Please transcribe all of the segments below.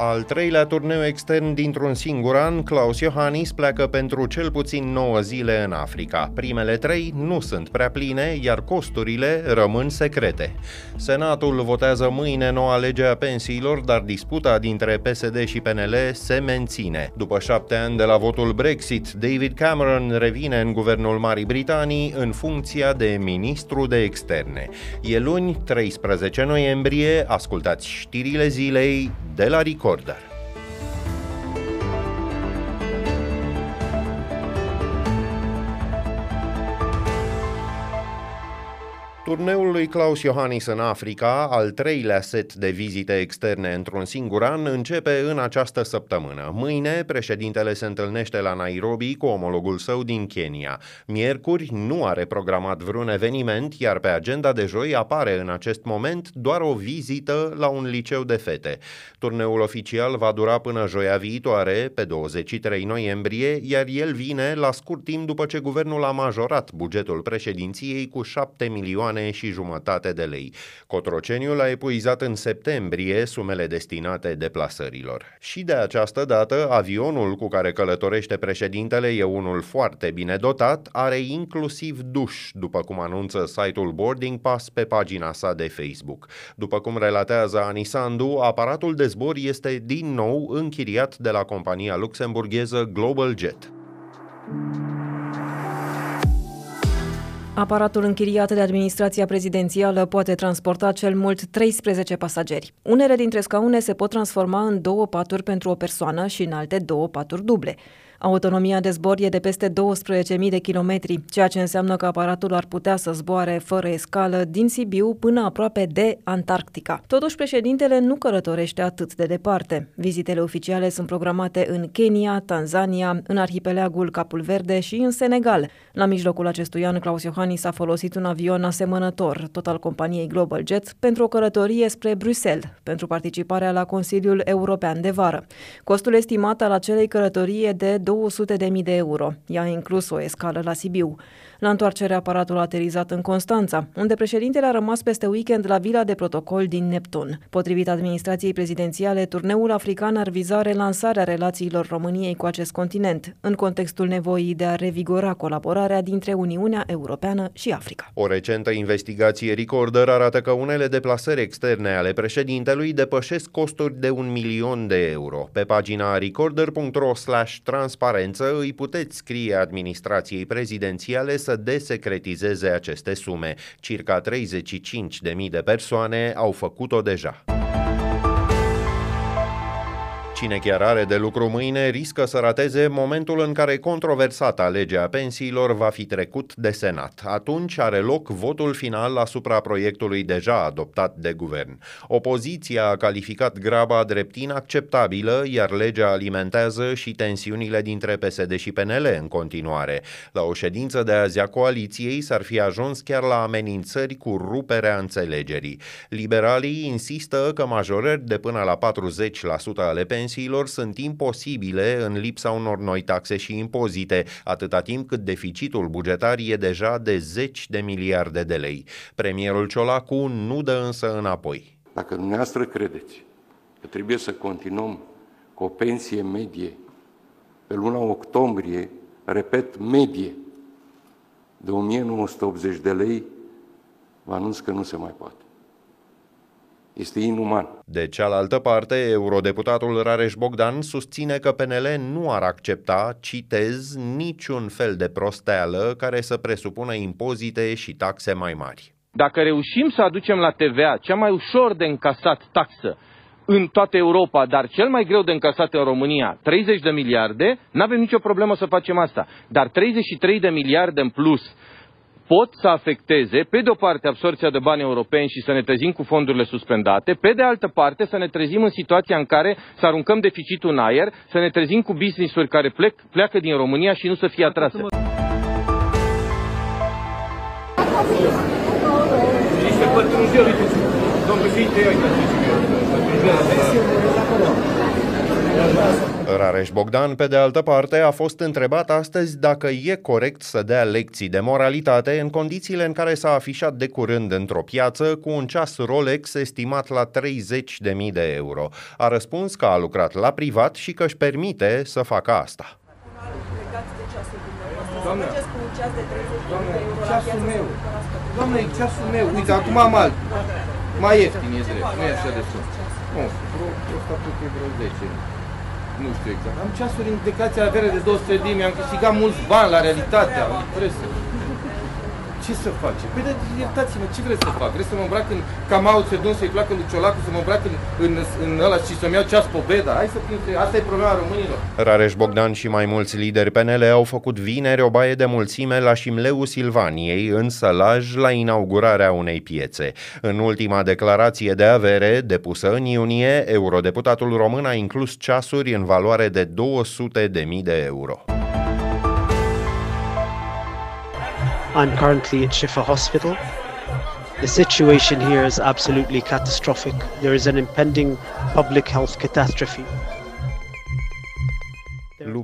Al treilea turneu extern dintr-un singur an, Klaus Iohannis pleacă pentru cel puțin 9 zile în Africa. Primele trei nu sunt prea pline, iar costurile rămân secrete. Senatul votează mâine noua lege a pensiilor, dar disputa dintre PSD și PNL se menține. După șapte ani de la votul Brexit, David Cameron revine în guvernul Marii Britanii în funcția de ministru de externe. E luni, 13 noiembrie, ascultați știrile zilei de la Rico Recorder. Turneul lui Klaus Iohannis în Africa, al treilea set de vizite externe într-un singur an, începe în această săptămână. Mâine, președintele se întâlnește la Nairobi cu omologul său din Kenya. Miercuri nu are programat vreun eveniment, iar pe agenda de joi apare în acest moment doar o vizită la un liceu de fete. Turneul oficial va dura până joia viitoare, pe 23 noiembrie, iar el vine la scurt timp după ce guvernul a majorat bugetul președinției cu 7 milioane milioane și jumătate de lei. Cotroceniul a epuizat în septembrie sumele destinate deplasărilor. Și de această dată, avionul cu care călătorește președintele e unul foarte bine dotat, are inclusiv duș, după cum anunță site-ul Boarding Pass pe pagina sa de Facebook. După cum relatează Anisandu, aparatul de zbor este din nou închiriat de la compania luxemburgheză Global Jet. Aparatul închiriat de administrația prezidențială poate transporta cel mult 13 pasageri. Unele dintre scaune se pot transforma în două paturi pentru o persoană și în alte două paturi duble. Autonomia de zbor e de peste 12.000 de kilometri, ceea ce înseamnă că aparatul ar putea să zboare fără escală din Sibiu până aproape de Antarctica. Totuși, președintele nu călătorește atât de departe. Vizitele oficiale sunt programate în Kenya, Tanzania, în arhipelagul Capul Verde și în Senegal. La mijlocul acestui an, Claus Iohannis a folosit un avion asemănător, tot al companiei Global Jet, pentru o călătorie spre Bruxelles, pentru participarea la Consiliul European de Vară. Costul estimat al acelei călătorii e de 200.000 de euro. Ea a inclus o escală la Sibiu. La întoarcere, aparatul a aterizat în Constanța, unde președintele a rămas peste weekend la vila de protocol din Neptun. Potrivit administrației prezidențiale, turneul african ar viza relansarea relațiilor României cu acest continent, în contextul nevoii de a revigora colaborarea dintre Uniunea Europeană și Africa. O recentă investigație Recorder arată că unele deplasări externe ale președintelui depășesc costuri de un milion de euro. Pe pagina recorder.ro transparență îi puteți scrie administrației prezidențiale să desecretizeze aceste sume. Circa 35.000 de persoane au făcut-o deja. Cine chiar are de lucru mâine riscă să rateze momentul în care controversata legea pensiilor va fi trecut de Senat. Atunci are loc votul final asupra proiectului deja adoptat de guvern. Opoziția a calificat graba drept inacceptabilă, iar legea alimentează și tensiunile dintre PSD și PNL în continuare. La o ședință de azi a coaliției s-ar fi ajuns chiar la amenințări cu ruperea înțelegerii. Liberalii insistă că majorări de până la 40% ale pensiilor pensiilor sunt imposibile în lipsa unor noi taxe și impozite, atâta timp cât deficitul bugetar e deja de zeci de miliarde de lei. Premierul Ciolacu nu dă însă înapoi. Dacă dumneavoastră credeți că trebuie să continuăm cu o pensie medie pe luna octombrie, repet, medie, de 1980 de lei, vă anunț că nu se mai poate. Este inuman. De cealaltă parte, eurodeputatul Rareș Bogdan susține că PNL nu ar accepta, citez, niciun fel de prosteală care să presupună impozite și taxe mai mari. Dacă reușim să aducem la TVA cea mai ușor de încasat taxă în toată Europa, dar cel mai greu de încasat în România, 30 de miliarde, nu avem nicio problemă să facem asta. Dar 33 de miliarde în plus pot să afecteze, pe de o parte, absorția de bani europeni și să ne trezim cu fondurile suspendate, pe de altă parte, să ne trezim în situația în care să aruncăm deficitul în aer, să ne trezim cu business-uri care plec, pleacă din România și nu să fie atrase. Rareș Bogdan, pe de altă parte, a fost întrebat astăzi dacă e corect să dea lecții de moralitate în condițiile în care s-a afișat de curând într-o piață cu un ceas Rolex estimat la 30.000 de euro. A răspuns că a lucrat la privat și că își permite să facă asta. Doamne, ceasul meu. Doamne, e ceasul meu. Uite, acum am alt. Mai ieftin e drept, nu e așa de sus. Nu, prostatul e vreo 10. Nu știu exact. Am ceasuri indicația avere de 200 de mi am câștigat mulți bani la realitatea, în presă ce să face? Păi de, iertați-mă, ce vreți să fac? Vreți să mă îmbrac în Camau Țedun, să-i placă lui Ciolacu, să mă îmbrac în, în, în ăla și să-mi iau ceas pobeda? Hai să fim, asta e problema românilor. Rareș Bogdan și mai mulți lideri PNL au făcut vineri o baie de mulțime la Șimleu Silvaniei, în Sălaj, la inaugurarea unei piețe. În ultima declarație de avere, depusă în iunie, eurodeputatul român a inclus ceasuri în valoare de 200.000 de euro. I'm currently at Shifa Hospital. The situation here is absolutely catastrophic. There is an impending public health catastrophe.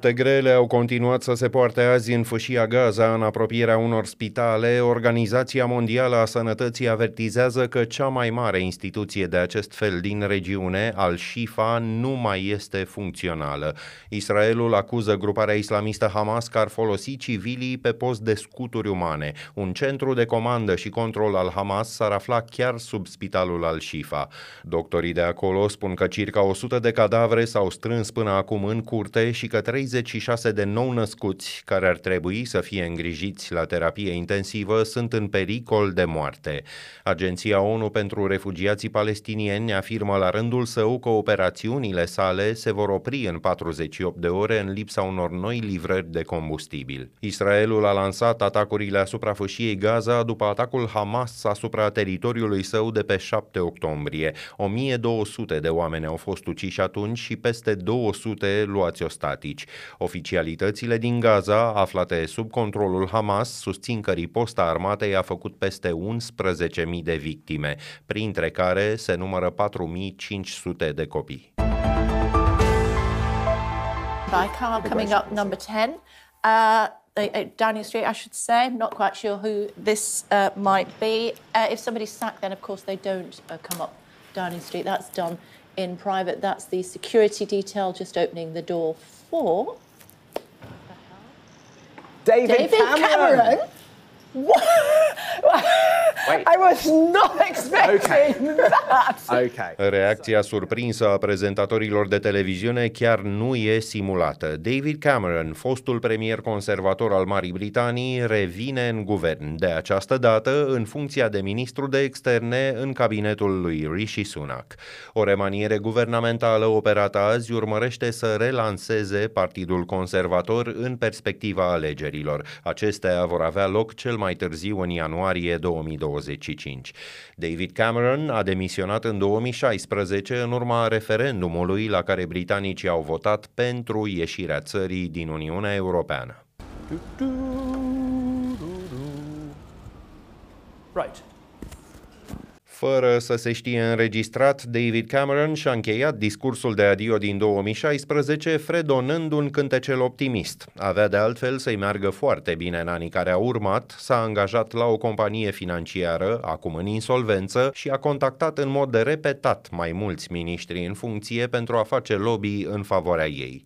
Lupte grele au continuat să se poarte azi în fâșia Gaza, în apropierea unor spitale. Organizația Mondială a Sănătății avertizează că cea mai mare instituție de acest fel din regiune, Al-Shifa, nu mai este funcțională. Israelul acuză gruparea islamistă Hamas că ar folosi civilii pe post de scuturi umane. Un centru de comandă și control al Hamas s-ar afla chiar sub spitalul Al-Shifa. Doctorii de acolo spun că circa 100 de cadavre s-au strâns până acum în curte și că 36 de nou-născuți care ar trebui să fie îngrijiți la terapie intensivă sunt în pericol de moarte. Agenția ONU pentru refugiații palestinieni afirmă la rândul său că operațiunile sale se vor opri în 48 de ore în lipsa unor noi livrări de combustibil. Israelul a lansat atacurile asupra fâșiei Gaza după atacul Hamas asupra teritoriului său de pe 7 octombrie. 1200 de oameni au fost uciși atunci și peste 200 luați ostatici politici. Oficialitățile din Gaza, aflate sub controlul Hamas, susțin că riposta armatei a făcut peste 11.000 de victime, printre care se numără 4.500 de copii. Vicar coming up number 10. Uh, uh, Downing Street, I should say. I'm not quite sure who this uh, might be. Uh, if somebody's sacked, then of course they don't uh, come up Downing Street. That's done in private. That's the security detail just opening the door for David, David Cameron. Cameron? Wait. I was not expecting okay. that. Okay. Reacția surprinsă a prezentatorilor de televiziune chiar nu e simulată. David Cameron, fostul premier conservator al Marii Britanii, revine în guvern, de această dată în funcția de ministru de externe în cabinetul lui Rishi Sunak. O remaniere guvernamentală operată azi urmărește să relanseze Partidul Conservator în perspectiva alegerilor. Acestea vor avea loc cel mai târziu în ianuarie 2025. David Cameron a demisionat în 2016 în urma referendumului la care britanicii au votat pentru ieșirea țării din Uniunea Europeană. Right. Fără să se știe înregistrat, David Cameron și-a încheiat discursul de adio din 2016 fredonând un cântecel optimist. Avea de altfel să-i meargă foarte bine în anii care au urmat, s-a angajat la o companie financiară, acum în insolvență, și a contactat în mod repetat mai mulți miniștri în funcție pentru a face lobby în favoarea ei.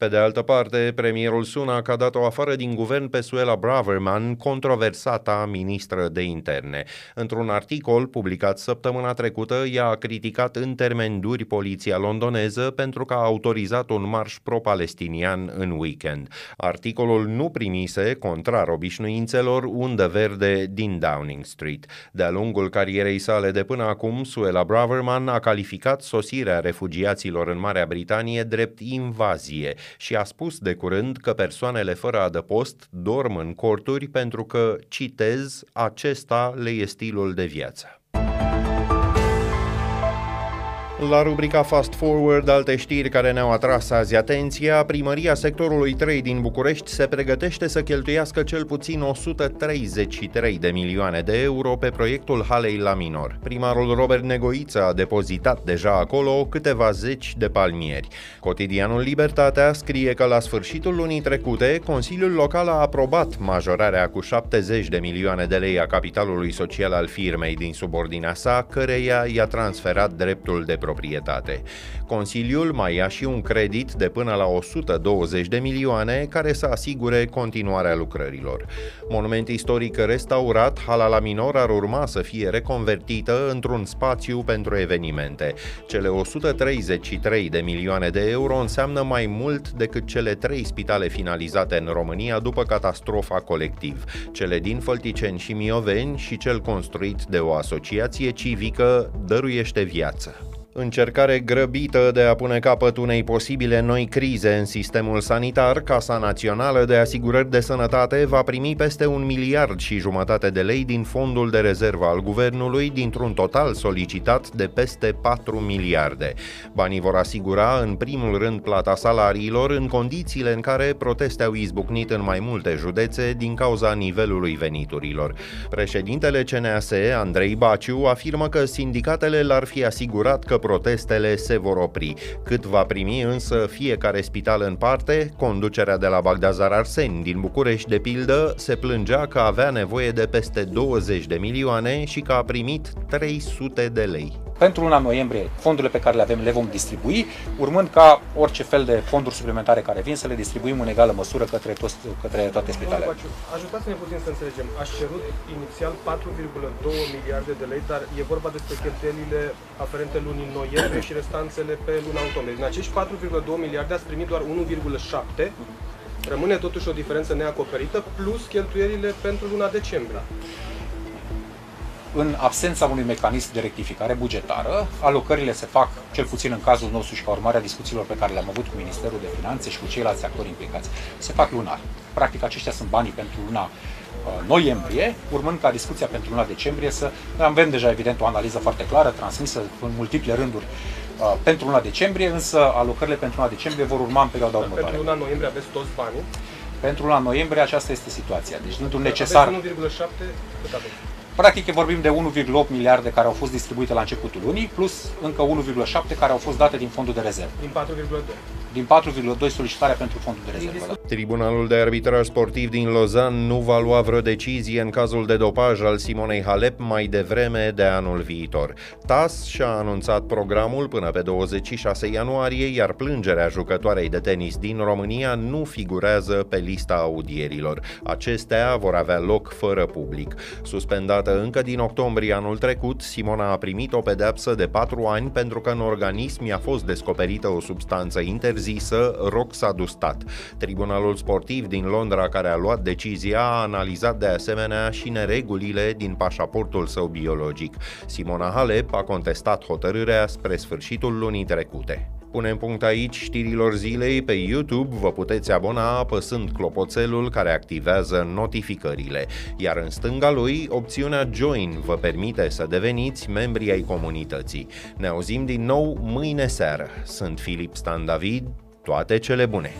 Pe de altă parte, premierul Sunak a dat-o afară din guvern pe Suela Braverman, controversata ministră de interne. Într-un articol publicat săptămâna trecută, ea a criticat în termeni duri poliția londoneză pentru că a autorizat un marș pro-palestinian în weekend. Articolul nu primise, contrar obișnuințelor, undă verde din Downing Street. De-a lungul carierei sale de până acum, Suela Braverman a calificat sosirea refugiaților în Marea Britanie drept invazie și a spus de curând că persoanele fără adăpost dorm în corturi pentru că, citez, acesta le e stilul de viață. La rubrica Fast Forward, alte știri care ne-au atras azi atenția, primăria sectorului 3 din București se pregătește să cheltuiască cel puțin 133 de milioane de euro pe proiectul Halei la Minor. Primarul Robert Negoiță a depozitat deja acolo câteva zeci de palmieri. Cotidianul Libertatea scrie că la sfârșitul lunii trecute, Consiliul Local a aprobat majorarea cu 70 de milioane de lei a capitalului social al firmei din subordinea sa, căreia i-a transferat dreptul de proprietate. Consiliul mai ia și un credit de până la 120 de milioane care să asigure continuarea lucrărilor. Monument istoric restaurat, hala la minor ar urma să fie reconvertită într-un spațiu pentru evenimente. Cele 133 de milioane de euro înseamnă mai mult decât cele trei spitale finalizate în România după catastrofa colectiv, cele din Fălticeni și Mioveni și cel construit de o asociație civică dăruiește viață. Încercare grăbită de a pune capăt unei posibile noi crize în sistemul sanitar, Casa Națională de Asigurări de Sănătate va primi peste un miliard și jumătate de lei din fondul de rezervă al guvernului, dintr-un total solicitat de peste 4 miliarde. Banii vor asigura, în primul rând, plata salariilor, în condițiile în care proteste au izbucnit în mai multe județe din cauza nivelului veniturilor. Președintele CNAS, Andrei Baciu, afirmă că sindicatele l-ar fi asigurat că protestele se vor opri. Cât va primi însă fiecare spital în parte, conducerea de la Bagdazar Arsen din București, de pildă, se plângea că avea nevoie de peste 20 de milioane și că a primit 300 de lei. Pentru luna noiembrie, fondurile pe care le avem le vom distribui, urmând ca orice fel de fonduri suplimentare care vin să le distribuim în egală măsură către, toți, către toate spitalele. Ajutați-ne puțin să înțelegem. Aș cerut inițial 4,2 miliarde de lei, dar e vorba despre cheltuielile aferente lunii noiembrie și restanțele pe luna octombrie. Din acești 4,2 miliarde ați primit doar 1,7 Rămâne totuși o diferență neacoperită, plus cheltuielile pentru luna decembrie în absența unui mecanism de rectificare bugetară, alocările se fac, cel puțin în cazul nostru și ca urmare a discuțiilor pe care le-am avut cu Ministerul de Finanțe și cu ceilalți actori implicați, se fac lunar. Practic, aceștia sunt banii pentru luna uh, noiembrie, urmând ca discuția pentru luna decembrie să... Noi avem deja, evident, o analiză foarte clară, transmisă în multiple rânduri uh, pentru luna decembrie, însă alocările pentru luna decembrie vor urma în perioada Dar următoare. Pentru luna noiembrie aveți toți banii? Pentru luna noiembrie aceasta este situația. Deci, dintr-un necesar... 1,7 cât aveți? Practic vorbim de 1,8 miliarde care au fost distribuite la începutul lunii, plus încă 1,7 care au fost date din fondul de rezervă. Din 4,2 din 4,2 solicitarea pentru fondul de rezervă. Da? Tribunalul de arbitraj sportiv din Lozan nu va lua vreo decizie în cazul de dopaj al Simonei Halep mai devreme de anul viitor. TAS și-a anunțat programul până pe 26 ianuarie, iar plângerea jucătoarei de tenis din România nu figurează pe lista audierilor. Acestea vor avea loc fără public. Suspendată încă din octombrie anul trecut, Simona a primit o pedeapsă de 4 ani pentru că în organism i-a fost descoperită o substanță interzisă interzisă Roxadustat. Tribunalul sportiv din Londra care a luat decizia a analizat de asemenea și neregulile din pașaportul său biologic. Simona Halep a contestat hotărârea spre sfârșitul lunii trecute. Punem punct aici știrilor zilei pe YouTube, vă puteți abona apăsând clopoțelul care activează notificările, iar în stânga lui opțiunea Join vă permite să deveniți membri ai comunității. Ne auzim din nou mâine seară. Sunt Filip Stan David, toate cele bune!